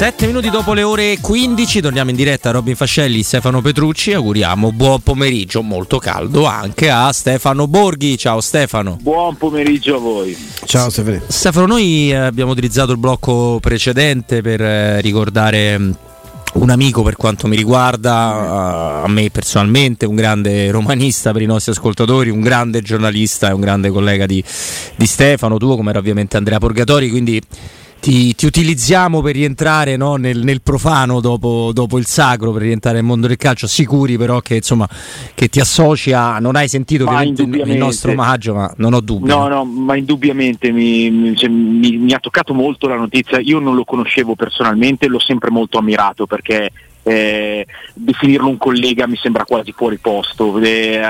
7 minuti dopo le ore 15 torniamo in diretta a Robin Fascelli, Stefano Petrucci. Auguriamo buon pomeriggio, molto caldo anche a Stefano Borghi. Ciao Stefano. Buon pomeriggio a voi. Ciao Stefano. Stefano, noi eh, abbiamo utilizzato il blocco precedente per eh, ricordare mm, un amico per quanto mi riguarda, a me personalmente, un grande romanista per i nostri ascoltatori, un grande giornalista e un grande collega di, di Stefano, tuo come era ovviamente Andrea Porgatori, quindi ti, ti, utilizziamo per rientrare no, nel, nel, profano dopo, dopo, il sacro, per rientrare nel mondo del calcio, sicuri però che, insomma, che ti associ a... Non hai sentito il nostro omaggio, ma non ho dubbi. No, no, ma indubbiamente mi, cioè, mi, mi ha toccato molto la notizia. Io non lo conoscevo personalmente, l'ho sempre molto ammirato perché eh, definirlo un collega mi sembra quasi fuori posto. Eh,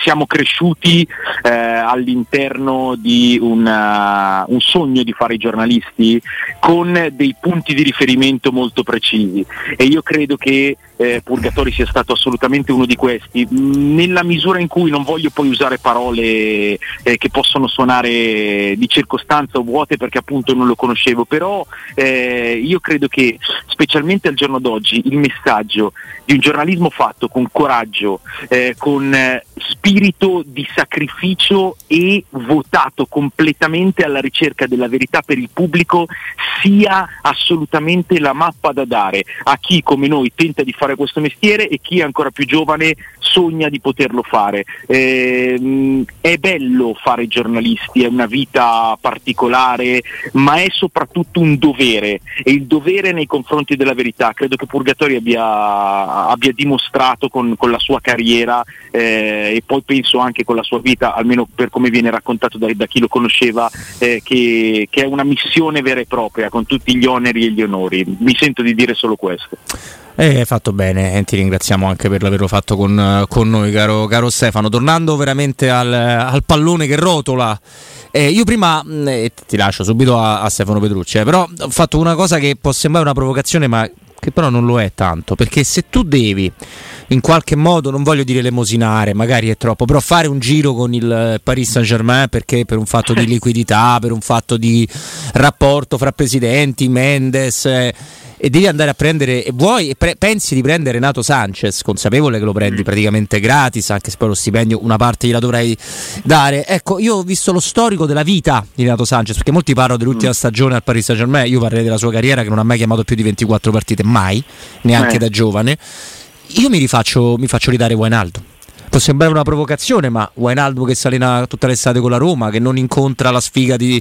siamo cresciuti eh, all'interno di una, un sogno di fare i giornalisti con dei punti di riferimento molto precisi e io credo che eh, Purgatori sia stato assolutamente uno di questi, nella misura in cui non voglio poi usare parole eh, che possono suonare di circostanza o vuote perché appunto non lo conoscevo, però eh, io credo che specialmente al giorno d'oggi il messaggio di un giornalismo fatto con coraggio, eh, con eh, spirito di sacrificio e votato completamente alla ricerca della verità per il pubblico sia assolutamente la mappa da dare a chi come noi tenta di fare questo mestiere e chi è ancora più giovane sogna di poterlo fare. Eh, è bello fare giornalisti, è una vita particolare, ma è soprattutto un dovere e il dovere nei confronti della verità. Credo che Purgatori abbia, abbia dimostrato con, con, la sua carriera eh, e poi penso anche con la sua vita, almeno per come viene raccontato da, da chi lo conosceva, eh, che, che è una missione vera e propria con tutti gli oneri e gli onori. Mi sento di dire solo questo. Eh, hai fatto bene e ti ringraziamo anche per l'averlo fatto con, con noi, caro, caro, Stefano. Tornando veramente al, al pallone che rotola. Eh, io prima, eh, ti lascio subito a, a Stefano Petrucci, eh, però ho fatto una cosa che può sembrare una provocazione, ma che però non lo è tanto, perché se tu devi in qualche modo, non voglio dire lemosinare, magari è troppo, però fare un giro con il Paris Saint Germain perché per un fatto di liquidità, per un fatto di rapporto fra presidenti, Mendes... Eh, e devi andare a prendere e vuoi e pre- pensi di prendere Renato Sanchez consapevole che lo prendi mm. praticamente gratis anche se poi lo stipendio una parte gliela dovrai dare ecco io ho visto lo storico della vita di Renato Sanchez perché molti parlano dell'ultima mm. stagione al Paris Saint Germain io parlerei della sua carriera che non ha mai chiamato più di 24 partite mai neanche eh. da giovane io mi rifaccio mi faccio ridare Wijnaldum può sembrare una provocazione, ma Wijnaldum che salena tutta l'estate con la Roma, che non incontra la sfiga di,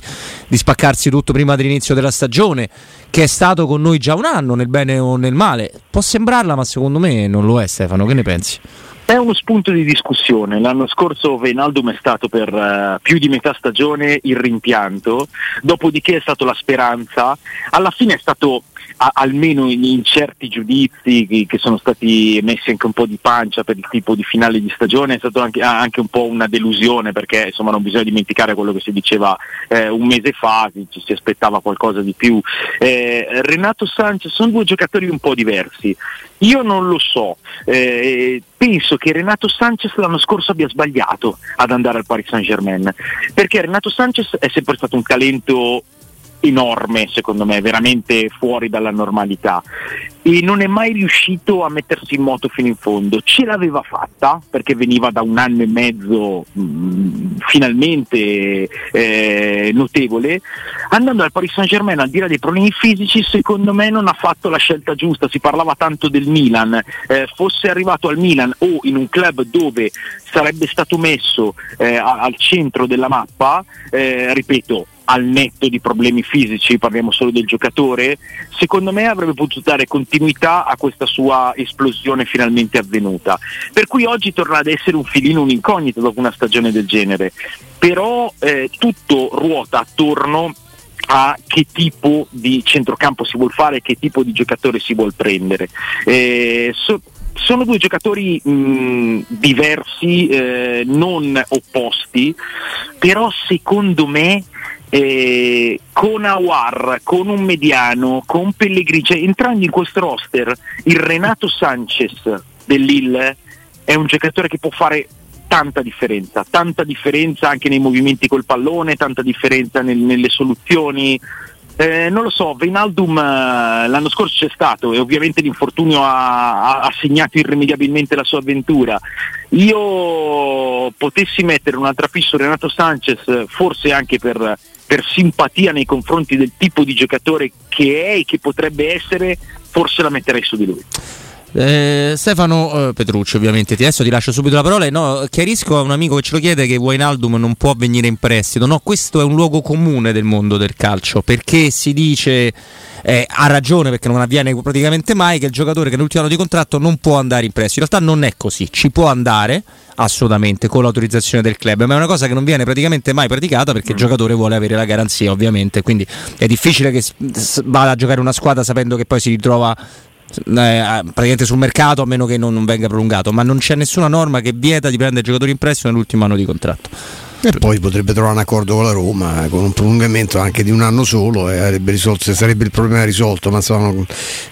di, spaccarsi tutto prima dell'inizio della stagione, che è stato con noi già un anno, nel bene o nel male, può sembrarla, ma secondo me non lo è Stefano, che ne pensi? È uno spunto di discussione. L'anno scorso Veinaldum è stato per uh, più di metà stagione il rimpianto, dopodiché è stato la speranza. Alla fine è stato a, almeno in, in, certi giudizi che, che, sono stati messi anche un po' di pancia per il tipo di finale di stagione, è stato anche, anche un po' una delusione perché insomma non bisogna dimenticare quello che si diceva eh, un mese fa, ci si aspettava qualcosa di più. Eh, Renato Sanchez sono due giocatori un po' diversi. Io non lo so, eh, penso che Renato Sanchez l'anno scorso abbia sbagliato ad andare al Paris Saint Germain, perché Renato Sanchez è sempre stato un talento enorme, secondo me, veramente fuori dalla normalità. E non è mai riuscito a mettersi in moto fino in fondo. Ce l'aveva fatta perché veniva da un anno e mezzo mh, mm, finalmente eh, notevole. Andando al Paris Saint Germain, al di là dei problemi fisici, secondo me non ha fatto la scelta giusta. Si parlava tanto del Milan. Eh, fosse arrivato al Milan o in un club dove sarebbe stato messo eh, al centro della mappa, eh, ripeto, al netto di problemi fisici, parliamo solo del giocatore, secondo me avrebbe potuto dare continuità a questa sua esplosione finalmente avvenuta. Per cui oggi torna ad essere un filino un'incognita dopo una stagione del genere, però eh, tutto ruota attorno a che tipo di centrocampo si vuole fare, che tipo di giocatore si vuole prendere. Eh, so, sono due giocatori mh, diversi, eh, non opposti, però secondo me eh, con Awar, con un mediano, con Pellegrini, cioè, entrando in questo roster, il Renato Sanchez dell'Ille è un giocatore che può fare tanta differenza, tanta differenza anche nei movimenti col pallone, tanta differenza nel, nelle soluzioni. Eh, non lo so, Veinaldum eh, l'anno scorso c'è stato e ovviamente l'infortunio ha, ha, segnato irrimediabilmente la sua avventura. Io potessi mettere un'altra pista Renato Sanchez, forse anche per, per simpatia nei confronti del tipo di giocatore che è e che potrebbe essere, forse la metterei su di lui. Eh, Stefano eh, Petrucci, ovviamente, ti adesso ti lascio subito la parola. No, chiarisco a un amico che ce lo chiede che Wijnaldum non può venire in prestito. No, questo è un luogo comune del mondo del calcio perché si dice. Eh, ha ragione perché non avviene praticamente mai che il giocatore che nell'ultimo anno di contratto non può andare in prestito. In realtà non è così, ci può andare assolutamente con l'autorizzazione del club, ma è una cosa che non viene praticamente mai praticata perché il mm. giocatore vuole avere la garanzia ovviamente, quindi è difficile che vada a giocare una squadra sapendo che poi si ritrova eh, praticamente sul mercato a meno che non, non venga prolungato, ma non c'è nessuna norma che vieta di prendere giocatori in prestito nell'ultimo anno di contratto. E poi potrebbe trovare un accordo con la Roma, eh, con un prolungamento anche di un anno solo e risolto, sarebbe il problema risolto. Ma insomma,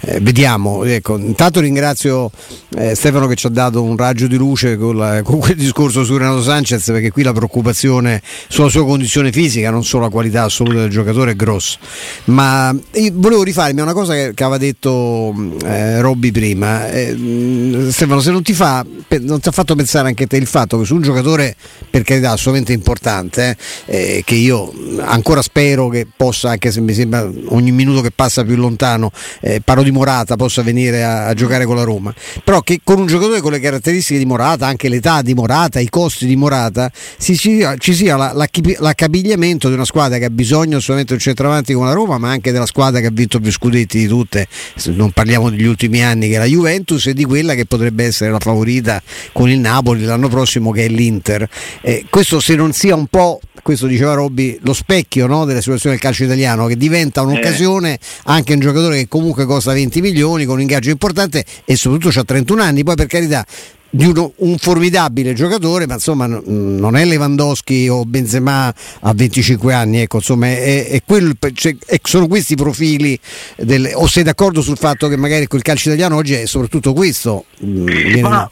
eh, vediamo. Ecco, intanto ringrazio eh, Stefano che ci ha dato un raggio di luce con, la, con, quel discorso su Renato Sanchez, perché qui la preoccupazione sulla sua condizione fisica, non solo la qualità assoluta del giocatore, è grossa. Ma volevo rifarmi a una cosa che, che aveva detto eh, Robby prima. Eh, Stefano, se non ti, fa, non ti ha fatto pensare anche te il fatto che su un giocatore, per carità, assolutamente importante eh, che io ancora spero che possa, anche se mi sembra ogni minuto che passa più lontano, eh, parlo di Morata, possa venire a, a, giocare con la Roma. Però che con un giocatore con le caratteristiche di Morata, anche l'età di Morata, i costi di Morata, si, ci, ci sia la, la, l'accapigliamento di una squadra che ha bisogno solamente di un centravanti come la Roma, ma anche della squadra che ha vinto più scudetti di tutte, non parliamo degli ultimi anni che è la Juventus e di quella che potrebbe essere la favorita con il Napoli l'anno prossimo che è l'Inter. Eh, questo se non non sia un po', questo diceva Robby, lo specchio no, della situazione del calcio italiano, che diventa un'occasione eh. anche un giocatore che comunque costa 20 milioni, con un ingaggio importante e soprattutto ha 31 anni, poi per carità di uno, un formidabile giocatore, ma insomma non è Lewandowski o Benzema a 25 anni, ecco, insomma è, è quel, cioè, sono questi i profili, del, o sei d'accordo sul fatto che magari quel calcio italiano oggi è soprattutto questo? Viene... Ma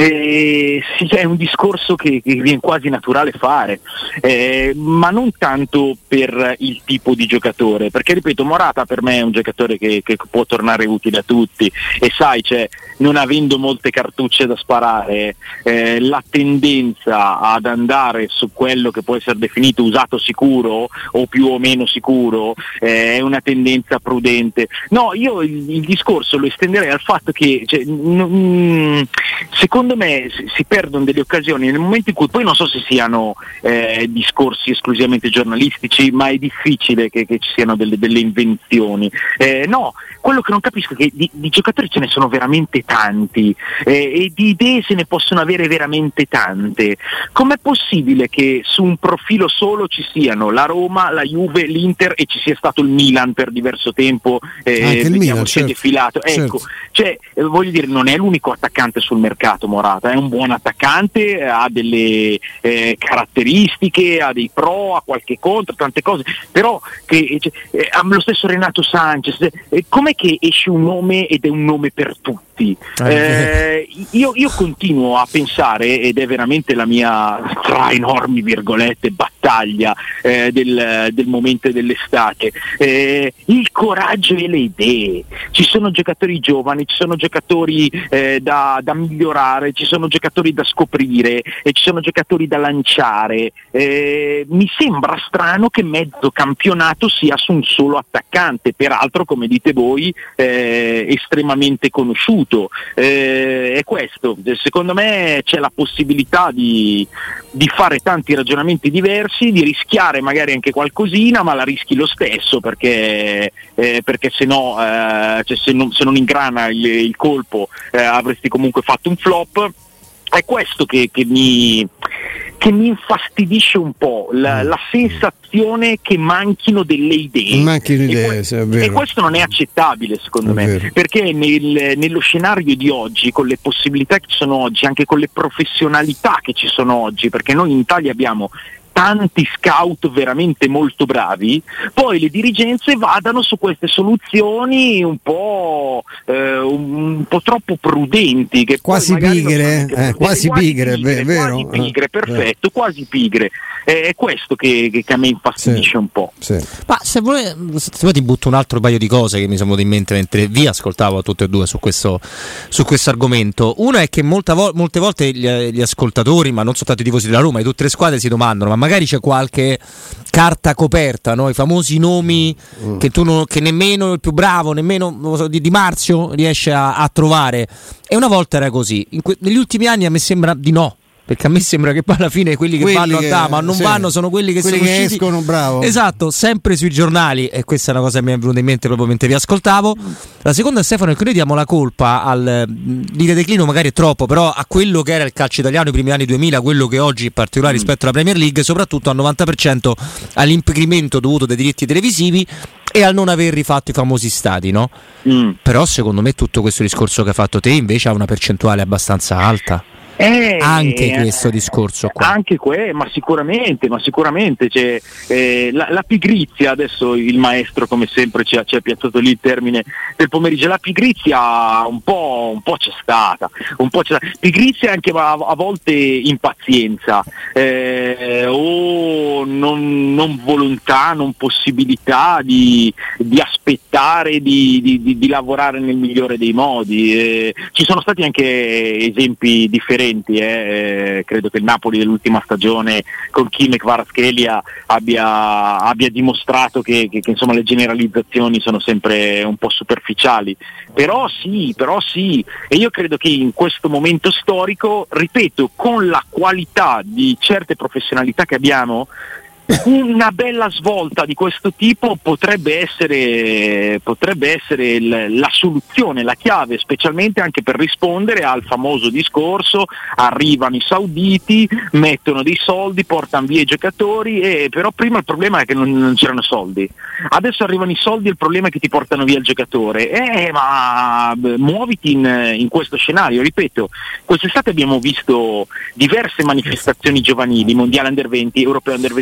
eh, sì, è un discorso che, che, viene quasi naturale fare, eh, ma non tanto per il tipo di giocatore, perché ripeto, Morata per me è un giocatore che, che può tornare utile a tutti e sai, cioè, non avendo molte cartucce da sparare, eh, la tendenza ad andare su quello che può essere definito usato sicuro o più o meno sicuro eh, è una tendenza prudente. No, io il, il discorso lo estenderei al fatto che cioè, n- secondo secondo me si perdono delle occasioni nel momento in cui poi non so se siano eh, discorsi esclusivamente giornalistici, ma è difficile che, che ci siano delle, delle invenzioni. Eh, no, quello che non capisco è che di, di giocatori ce ne sono veramente tanti eh, e di idee se ne possono avere veramente tante. Com'è possibile che su un profilo solo ci siano la Roma, la Juve, l'Inter e ci sia stato il Milan per diverso tempo? Eh, Anche il Milan, certo, defilato. Ecco, certo. cioè, eh, voglio dire, non è l'unico attaccante sul mercato Morata, è un buon attaccante, ha delle eh, caratteristiche, ha dei pro, ha qualche contro, tante cose, però che, cioè, eh, lo stesso Renato Sanchez, eh, com'è che esce un nome ed è un nome per tutti? Eh, io, io, continuo a pensare, ed è veramente la mia tra enormi virgolette battaglia eh, del, del, momento dell'estate, eh, il coraggio e le idee. Ci sono giocatori giovani, ci sono giocatori da, da migliorare ci sono giocatori da scoprire e ci sono giocatori da lanciare. Eh, mi sembra strano che mezzo campionato sia su un solo attaccante, peraltro come dite voi eh, estremamente conosciuto. Eh, è questo, secondo me c'è la possibilità di, di fare tanti ragionamenti diversi, di rischiare magari anche qualcosina, ma la rischi lo stesso perché, eh, perché se no, eh, cioè se, non, se, non, ingrana il, il colpo eh, avresti comunque fatto un flop. È questo che, che, mi, che, mi, infastidisce un po', la, mm. la, sensazione che manchino delle idee. Manchino idee, e, sì, e questo non è accettabile secondo è me, vero. perché nel, nello scenario di oggi, con le possibilità che ci sono oggi, anche con le professionalità che ci sono oggi, perché noi in Italia abbiamo tanti scout veramente molto bravi, poi le dirigenze vadano su queste soluzioni un po', eh, un po troppo prudenti. Che quasi pigre, eh, quasi, pigre, pigre, vero? Quasi pigre, eh, perfetto, quasi pigre. È questo che, che a me infastidisce sì, un po'. Sì. Ma se vuoi, se vuoi ti butto un altro paio di cose che mi sono venute in mente mentre vi ascoltavo tutte e due su questo, su questo argomento. Una è che vo- molte volte gli, gli, ascoltatori, ma non soltanto i tifosi della Roma, di tutte le squadre si domandano, ma magari c'è qualche carta coperta, no? i famosi nomi mm. che, non, che, nemmeno il più bravo, nemmeno so, di, di, Marzio riesce a, a, trovare. E una volta era così. Que- negli ultimi anni a me sembra di no perché a me sembra che poi alla fine quelli che quelli vanno che, a Dama non sì, vanno sono quelli che quelli sono che usciti escono bravo esatto sempre sui giornali e questa è una cosa che mi è venuta in mente proprio mentre vi ascoltavo la seconda Stefano è che noi diamo la colpa al dire declino magari è troppo però a quello che era il calcio italiano i primi anni 2000 quello che oggi in particolare mm. rispetto alla Premier League soprattutto al 90% all'impedimento dovuto dai diritti televisivi e al non aver rifatto i famosi stati, no? Mm. Però secondo me tutto questo discorso che hai fatto te invece ha una percentuale abbastanza alta. Eh, anche questo discorso qua. Anche que, ma sicuramente, ma sicuramente cioè, eh, la, la, pigrizia, adesso il maestro come sempre ci ha, ci ha, piazzato lì il termine del pomeriggio, la pigrizia un po', un po c'è stata, un po' c'è stata. pigrizia anche a, a volte impazienza eh, o non, non, volontà, non possibilità di, di aspettare, di, di, di, lavorare nel migliore dei modi. Eh, ci sono stati anche esempi differenti differenti. Eh. credo che il Napoli dell'ultima stagione con Kim e Kvaratskhelia abbia, abbia dimostrato che, che, che insomma, le generalizzazioni sono sempre un po' superficiali. Però sì, però sì, e io credo che in questo momento storico, ripeto, con la qualità di certe professionalità che abbiamo, una bella svolta di questo tipo potrebbe essere, potrebbe essere il, la soluzione, la chiave, specialmente anche per rispondere al famoso discorso, arrivano i sauditi, mettono dei soldi, portano via i giocatori, e, però prima il problema è che non, non c'erano soldi, adesso arrivano i soldi e il problema è che ti portano via il giocatore, eh, ma muoviti in, in questo scenario, ripeto, quest'estate abbiamo visto diverse manifestazioni giovanili, mondiale under 20, europeo under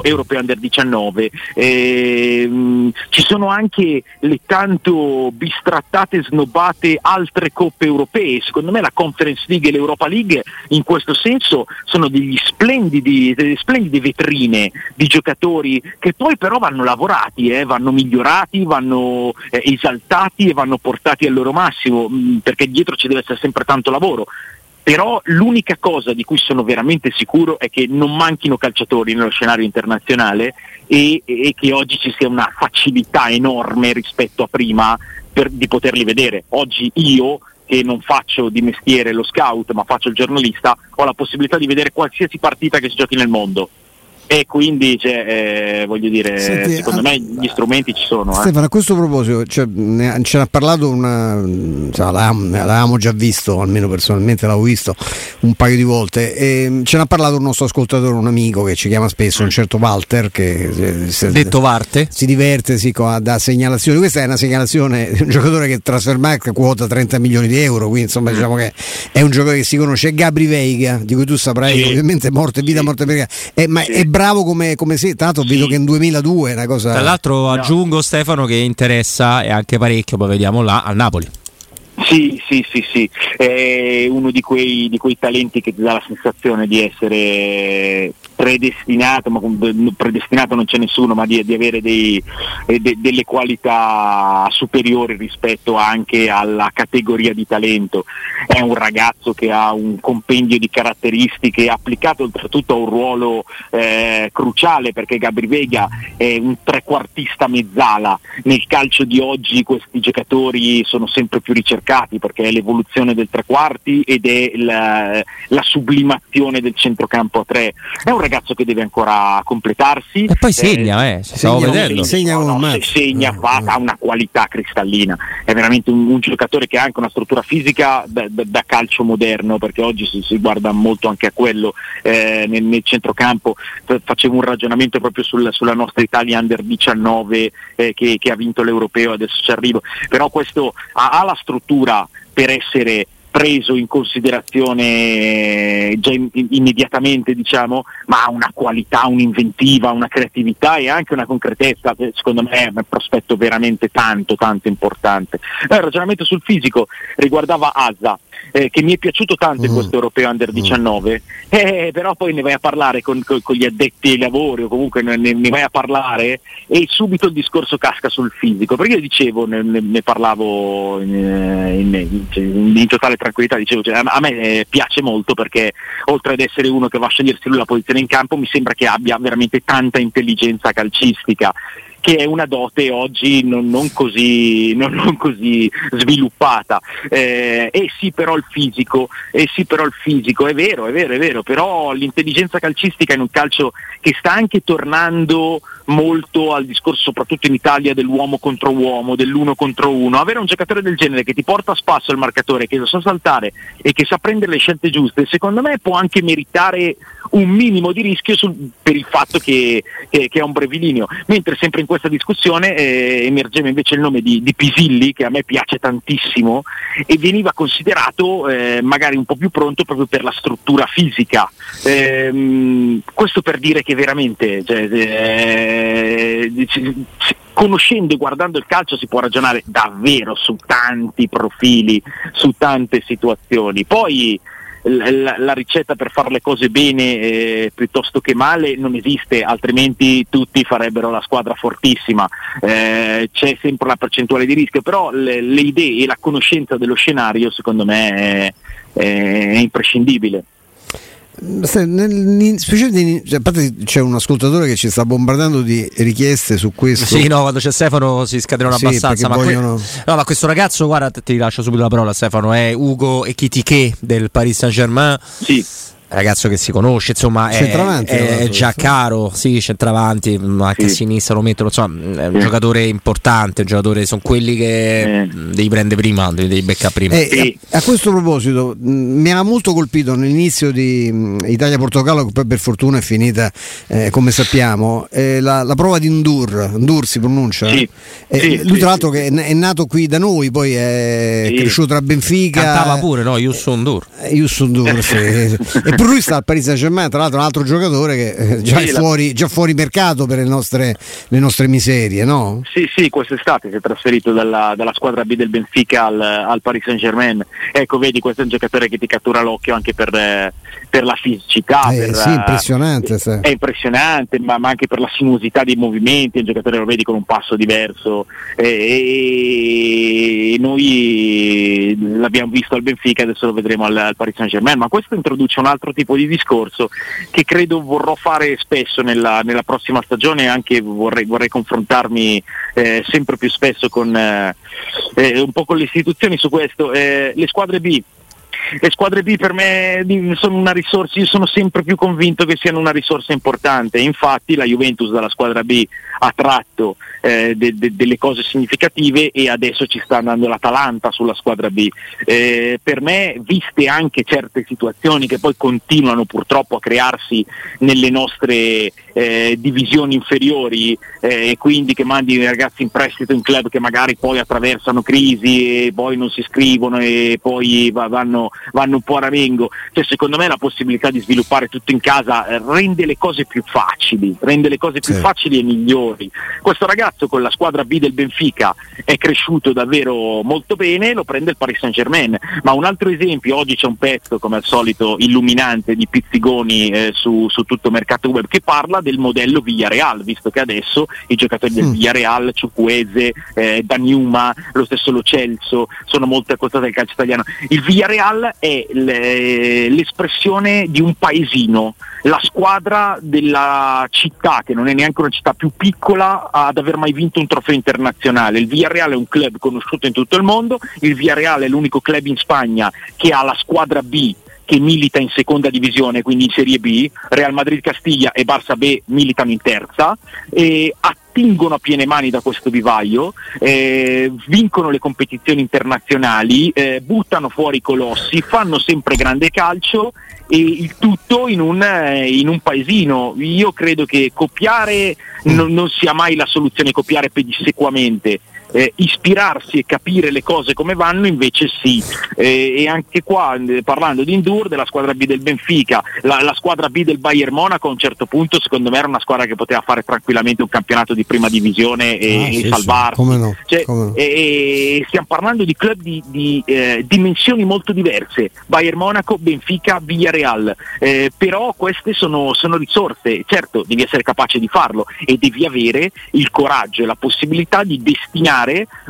21,2021, Europeo Under 19, ehm, ci sono anche le tanto bistrattate snobbate altre coppe europee, secondo me la Conference League e l'Europa League in questo senso sono degli splendidi, delle splendide vetrine di giocatori che poi però vanno lavorati, eh, vanno migliorati, vanno eh, esaltati e vanno portati al loro massimo, mh, mm, perché dietro ci deve essere sempre tanto lavoro però l'unica cosa di cui sono veramente sicuro è che non manchino calciatori nello scenario internazionale e, e che oggi ci sia una facilità enorme rispetto a prima per, di poterli vedere. Oggi io che non faccio di mestiere lo scout ma faccio il giornalista ho la possibilità di vedere qualsiasi partita che si giochi nel mondo e quindi cioè, eh, voglio dire Senti, secondo a, me gli strumenti ci sono eh. Stefano a questo proposito cioè, ne, ce n'ha parlato una cioè, l'avevamo già visto almeno personalmente l'avevo visto un paio di volte e ce n'ha parlato un nostro ascoltatore un amico che ci chiama spesso un certo Walter che eh, se, detto Varte si diverte sì, da segnalazioni questa è una segnalazione di un giocatore che Transfermarkt quota 30 milioni di euro quindi insomma mm. diciamo che è un giocatore che si conosce Gabri Veiga di cui tu saprai sì. ovviamente morte vita sì. morte per eh, ma sì. è bravo come, come sei, tanto sì. vedo che in 2002 è una cosa... Tra l'altro aggiungo Stefano che interessa e anche parecchio, poi vediamo là, al Napoli. Sì, sì, sì, sì, è uno di quei, di quei talenti che ti dà la sensazione di essere predestinato, ma predestinato non c'è nessuno, ma di, di avere dei, eh, de, delle qualità superiori rispetto anche alla categoria di talento. È un ragazzo che ha un compendio di caratteristiche applicato oltretutto a un ruolo eh, cruciale perché Gabri Vega è un trequartista mezzala. Nel calcio di oggi questi giocatori sono sempre più ricercati perché è l'evoluzione del tre quarti ed è la, la sublimazione del centrocampo a tre. È un ragazzo che deve ancora completarsi. E poi segna, eh, eh stavo segna, vedendo. Segna, no, no, segna fa, ha una qualità cristallina, è veramente un, un, giocatore che ha anche una struttura fisica da, da, da calcio moderno, perché oggi si, si, guarda molto anche a quello eh, nel, nel, centrocampo. Facevo un ragionamento proprio sul, sulla nostra Italia Under 19 eh, che, che, ha vinto l'Europeo, adesso ci arrivo, però questo ha, ha la struttura per essere preso in considerazione già in, in, immediatamente, diciamo, ma ha una qualità, un'inventiva, una creatività e anche una concretezza che secondo me è un prospetto veramente tanto, tanto importante. Eh, il ragionamento sul fisico riguardava Azza eh, che mi è piaciuto tanto mm. in questo europeo under 19, mm. eh, però poi ne vai a parlare con, con, con gli addetti ai lavori o comunque ne, ne, vai a parlare e subito il discorso casca sul fisico, perché io dicevo, ne, ne parlavo in, in, in, in, totale tranquillità, dicevo, cioè, a me eh, piace molto perché oltre ad essere uno che va a scegliersi lui la posizione in campo, mi sembra che abbia veramente tanta intelligenza calcistica che è una dote oggi non, non, così, non, non così, sviluppata. Eh, e sì però il fisico, e sì però il fisico, è vero, è vero, è vero, però l'intelligenza calcistica in un calcio che sta anche tornando molto al discorso soprattutto in Italia dell'uomo contro uomo, dell'uno contro uno, avere un giocatore del genere che ti porta a spasso il marcatore, che sa saltare e che sa prendere le scelte giuste, secondo me può anche meritare un minimo di rischio sul, per il fatto che, che, che, è un brevilineo. Mentre sempre in questa discussione eh, emergeva invece il nome di, di, Pisilli, che a me piace tantissimo, e veniva considerato eh, magari un po' più pronto proprio per la struttura fisica. Eh, questo per dire che veramente cioè, eh, conoscendo e guardando il calcio si può ragionare davvero su tanti profili, su tante situazioni. Poi la, la, ricetta per fare le cose bene eh, piuttosto che male non esiste, altrimenti tutti farebbero la squadra fortissima. Eh, c'è sempre la percentuale di rischio, però le, le, idee e la conoscenza dello scenario secondo me è, è imprescindibile. Specialmente, cioè, a parte c'è un ascoltatore che ci sta bombardando di richieste su questo. Sì, no, quando c'è Stefano si scatenano sì, abbastanza. Ma, vogliono... que- no, ma questo ragazzo, guarda, ti lascio subito la parola, Stefano. È Ugo Ekitike del Paris Saint Germain. Sì ragazzo che si conosce, insomma, è, è, è già caro, sì, centravanti, anche sì. a sinistra lo mettono, insomma, è un sì. giocatore importante, un giocatore, sono quelli che eh. devi prendere prima, devi beccare prima. Eh, sì. a, a, questo proposito, mi ha molto colpito nell'inizio di Italia-Portogallo, che poi per fortuna è finita, eh, come sappiamo, eh, la, la, prova di Ndur, Ndur si pronuncia? Sì. Eh, lui tra l'altro che è nato qui da noi, poi è cresciuto tra Benfica. Cantava pure, no? Yusun Ndur. Yusun Ndur, sì. per lui sta al Paris Saint Germain, tra l'altro un altro giocatore che eh, già sì, è fuori, già fuori mercato per le nostre, le nostre, miserie, no? Sì, sì, quest'estate si è trasferito dalla, dalla squadra B del Benfica al, al, Paris Saint Germain. Ecco, vedi, questo è un giocatore che ti cattura l'occhio anche per, per la fisicità. Eh, per, sì, impressionante. Sì. È impressionante, ma, ma, anche per la sinuosità dei movimenti, è un giocatore lo vedi con un passo diverso. E, e noi l'abbiamo visto al Benfica, adesso lo vedremo al, al Paris Saint Germain, ma questo introduce un altro tipo di discorso che credo vorrò fare spesso nella, nella prossima stagione anche vorrei, vorrei confrontarmi eh, sempre più spesso con, eh, eh, un po' con le istituzioni su questo. Eh, le squadre B le squadre B per me sono una risorsa, io sono sempre più convinto che siano una risorsa importante, infatti la Juventus dalla squadra B ha tratto eh, de, de, delle cose significative e adesso ci sta andando l'Atalanta sulla squadra B. Eh, per me, viste anche certe situazioni che poi continuano purtroppo a crearsi nelle nostre eh, divisioni inferiori eh, e quindi che mandi i ragazzi in prestito in club che magari poi attraversano crisi e poi non si iscrivono e poi va, vanno, vanno, un po' a ramengo, cioè, secondo me la possibilità di sviluppare tutto in casa eh, rende le cose più facili, rende le cose più sì. facili e migliori. Questo ragazzo con la squadra B del Benfica è cresciuto davvero molto bene, lo prende il Paris Saint Germain, ma un altro esempio, oggi c'è un pezzo come al solito illuminante di Pizzigoni eh, su, su tutto mercato web che parla del modello Villarreal, visto che adesso i giocatori del mm. Villarreal, Ciucuese, eh, Daniuma, lo stesso Lo Celso, sono molto accostati al calcio italiano. Il Villarreal è l'espressione di un paesino, la squadra della città, che non è neanche una città più piccola, ad aver mai vinto un trofeo internazionale. Il Villarreal è un club conosciuto in tutto il mondo, il Villarreal è l'unico club in Spagna che ha la squadra B che milita in seconda divisione, quindi in Serie B, Real Madrid Castiglia e Barça B militano in terza e attingono a piene mani da questo vivaio, eh, vincono le competizioni internazionali, eh, buttano fuori i colossi, fanno sempre grande calcio e il tutto in un, eh, in un paesino. Io credo che copiare non, non sia mai la soluzione, copiare pedissequamente eh, ispirarsi e capire le cose come vanno invece sì. Eh, e anche qua eh, parlando di Indur, della squadra B del Benfica, la, la, squadra B del Bayern Monaco a un certo punto secondo me era una squadra che poteva fare tranquillamente un campionato di prima divisione e, ah, sì, salvarsi. Sì. No? Cioè, no? e, e stiamo parlando di club di, di eh, dimensioni molto diverse, Bayern Monaco, Benfica, Villarreal, eh, però queste sono, sono risorse, certo devi essere capace di farlo e devi avere il coraggio e la possibilità di destinare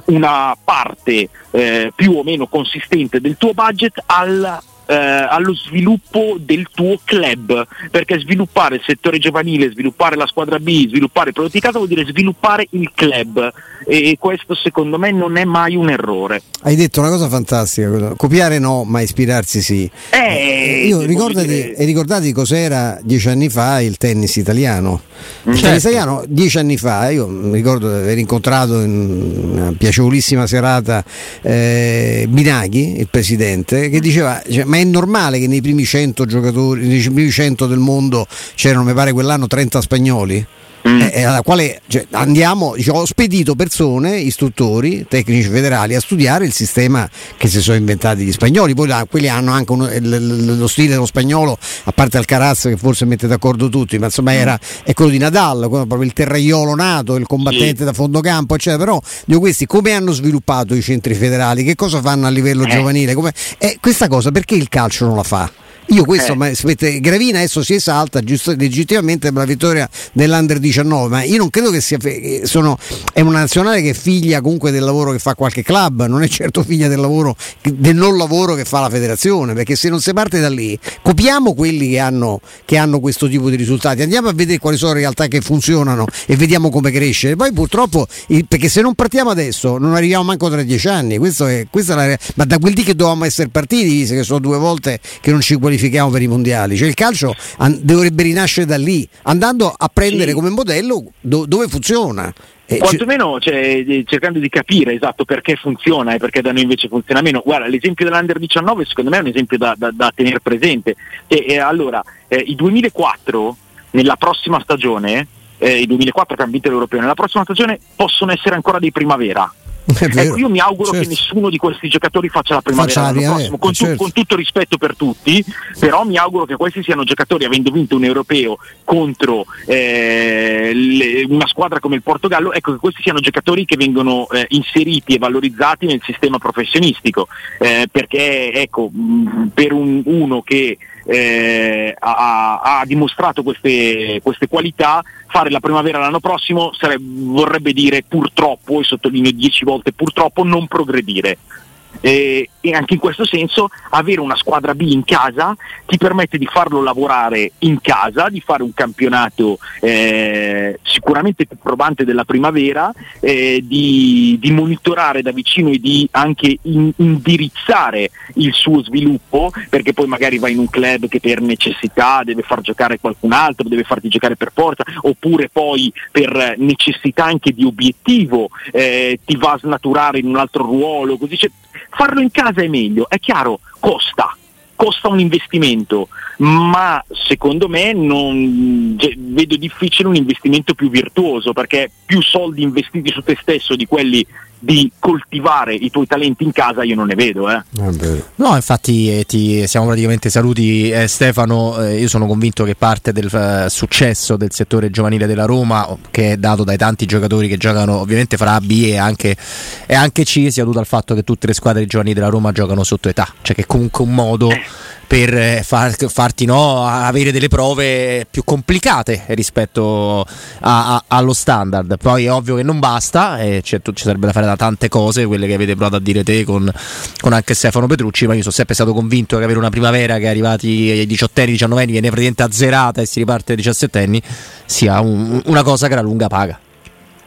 una parte eh, più o meno consistente del tuo budget al eh, allo sviluppo del tuo club, perché sviluppare il settore giovanile, sviluppare la squadra B, sviluppare il prodotto di casa vuol dire sviluppare il club e questo secondo me non è mai un errore. Hai detto una cosa fantastica, copiare no, ma ispirarsi sì. Eh, io ricordati, dire... ricordati cos'era dieci anni fa il tennis italiano. Il certo. tennis italiano dieci anni fa, io mi ricordo di aver incontrato in una piacevolissima serata eh, Binaghi, il presidente, che diceva cioè, ma è normale che nei primi 100 giocatori, nei primi 100 del mondo c'erano, mi pare quell'anno, 30 spagnoli? Mm. Eh, alla quale cioè, andiamo, diciamo, ho spedito persone, istruttori, tecnici federali a studiare il sistema che si sono inventati gli spagnoli. Poi là, quelli hanno anche uno, l, lo stile dello spagnolo, a parte Alcaraz che forse mette d'accordo tutti, ma insomma era, è quello di Nadal, proprio il terraiolo nato, il combattente sì. da fondo campo, eccetera. Però dico questi come hanno sviluppato i centri federali, che cosa fanno a livello eh. giovanile? Come, eh, questa cosa perché il calcio non la fa? Io questo, eh. ma, sapete, Gravina adesso si esalta giusto, legittimamente per la vittoria dell'Under 19, ma io non credo che sia. Sono, è una nazionale che è figlia comunque del lavoro che fa qualche club, non è certo figlia del lavoro, del non lavoro che fa la federazione, perché se non si parte da lì, copiamo quelli che hanno, che hanno questo tipo di risultati, andiamo a vedere quali sono le realtà che funzionano e vediamo come crescere. Poi purtroppo, perché se non partiamo adesso non arriviamo manco tra dieci anni, questo è, questa è la, ma da quel dì che dovevamo essere partiti, visto che sono due volte che non ci qualifichiamo qualifichiamo per i mondiali. Cioè il calcio an- dovrebbe rinascere da lì, andando a prendere sì. come modello do- dove funziona. Eh, Quantomeno cioè, cercando di capire esatto perché funziona e perché da noi invece funziona meno. Guarda, l'esempio dell'Under 19 secondo me è un esempio da, da, da tenere presente. E, e allora, eh, i 2004 nella prossima stagione, eh, i 2004 che hanno vinto l'Europeo, nella prossima stagione possono essere ancora dei primavera Ecco, io mi auguro certo. che nessuno di questi giocatori faccia la primavera faccia l'anno prossimo, con, tu, certo. con, tutto rispetto per tutti, però mi auguro che questi siano giocatori, avendo vinto un europeo contro eh, le, una squadra come il Portogallo, ecco che questi siano giocatori che vengono eh, inseriti e valorizzati nel sistema professionistico, eh, perché ecco, mh, per un, uno che eh, ha, ha, dimostrato queste, queste, qualità, fare la primavera l'anno prossimo sarebbe, vorrebbe dire purtroppo, e sottolineo dieci volte purtroppo, non progredire e, e, anche in questo senso avere una squadra B in casa ti permette di farlo lavorare in casa, di fare un campionato eh, sicuramente più probante della primavera, eh, di, di, monitorare da vicino e di anche in, indirizzare il suo sviluppo, perché poi magari va in un club che per necessità deve far giocare qualcun altro, deve farti giocare per forza, oppure poi per necessità anche di obiettivo eh, ti va a snaturare in un altro ruolo, così c'è Farlo in casa è meglio, è chiaro, costa, costa un investimento, ma secondo me non, cioè, vedo difficile un investimento più virtuoso perché più soldi investiti su te stesso di quelli di coltivare i tuoi talenti in casa io non ne vedo. Eh. No, infatti eh, ti, siamo praticamente saluti eh, Stefano, eh, io sono convinto che parte del eh, successo del settore giovanile della Roma, che è dato dai tanti giocatori che giocano ovviamente fra A, B e anche, e anche C, sia dovuto al fatto che tutte le squadre giovanili della Roma giocano sotto età, cioè che comunque un modo eh per eh, far, farti no, avere delle prove più complicate rispetto a, a, allo standard. Poi è ovvio che non basta, e ci sarebbe da fare da tante cose, quelle che avete provato a dire te con, con, anche Stefano Petrucci, ma io sono sempre stato convinto che avere una primavera che è arrivati ai 18 anni, 19 anni, viene praticamente azzerata e si riparte ai 17 anni, sia un, una cosa che la lunga paga.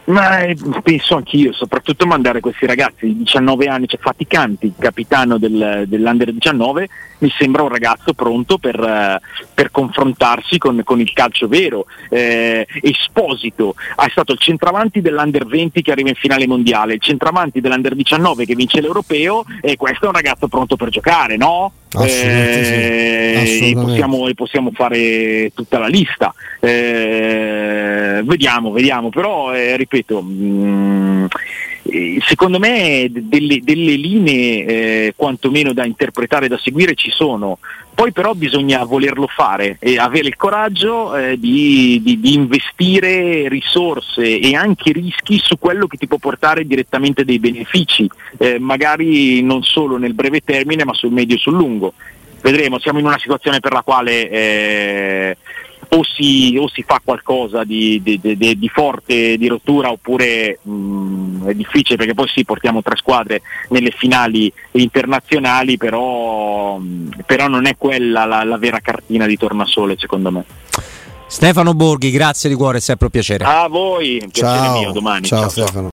Ma eh, penso anch'io, soprattutto mandare questi ragazzi di 19 anni, cioè Faticanti, capitano del, dell'Under 19, mi sembra un ragazzo pronto per, uh, per confrontarsi con, con, il calcio vero. Eh, Esposito è stato il centravanti dell'Under 20 che arriva in finale mondiale, il centravanti dell'Under 19 che vince l'Europeo e questo è un ragazzo pronto per giocare, no? Assolutamente, eh, sì. e, possiamo, e, possiamo, fare tutta la lista. Eh, vediamo, vediamo, però eh, ripeto, mh, mm, eh, secondo me delle, delle linee eh, quantomeno da interpretare, da seguire ci sono, poi però bisogna volerlo fare e avere il coraggio eh, di, di, di, investire risorse e anche rischi su quello che ti può portare direttamente dei benefici, eh, magari non solo nel breve termine ma sul medio e sul lungo. Vedremo, siamo in una situazione per la quale eh, o si, o si, fa qualcosa di, di, di, di forte, di rottura, oppure mh, mm, è difficile perché poi sì, portiamo tre squadre nelle finali internazionali, però, mh, però non è quella la, la vera cartina di tornasole secondo me. Stefano Borghi, grazie di cuore, è sempre un piacere. A voi, un piacere ciao, mio, domani. Ciao, ciao. Stefano.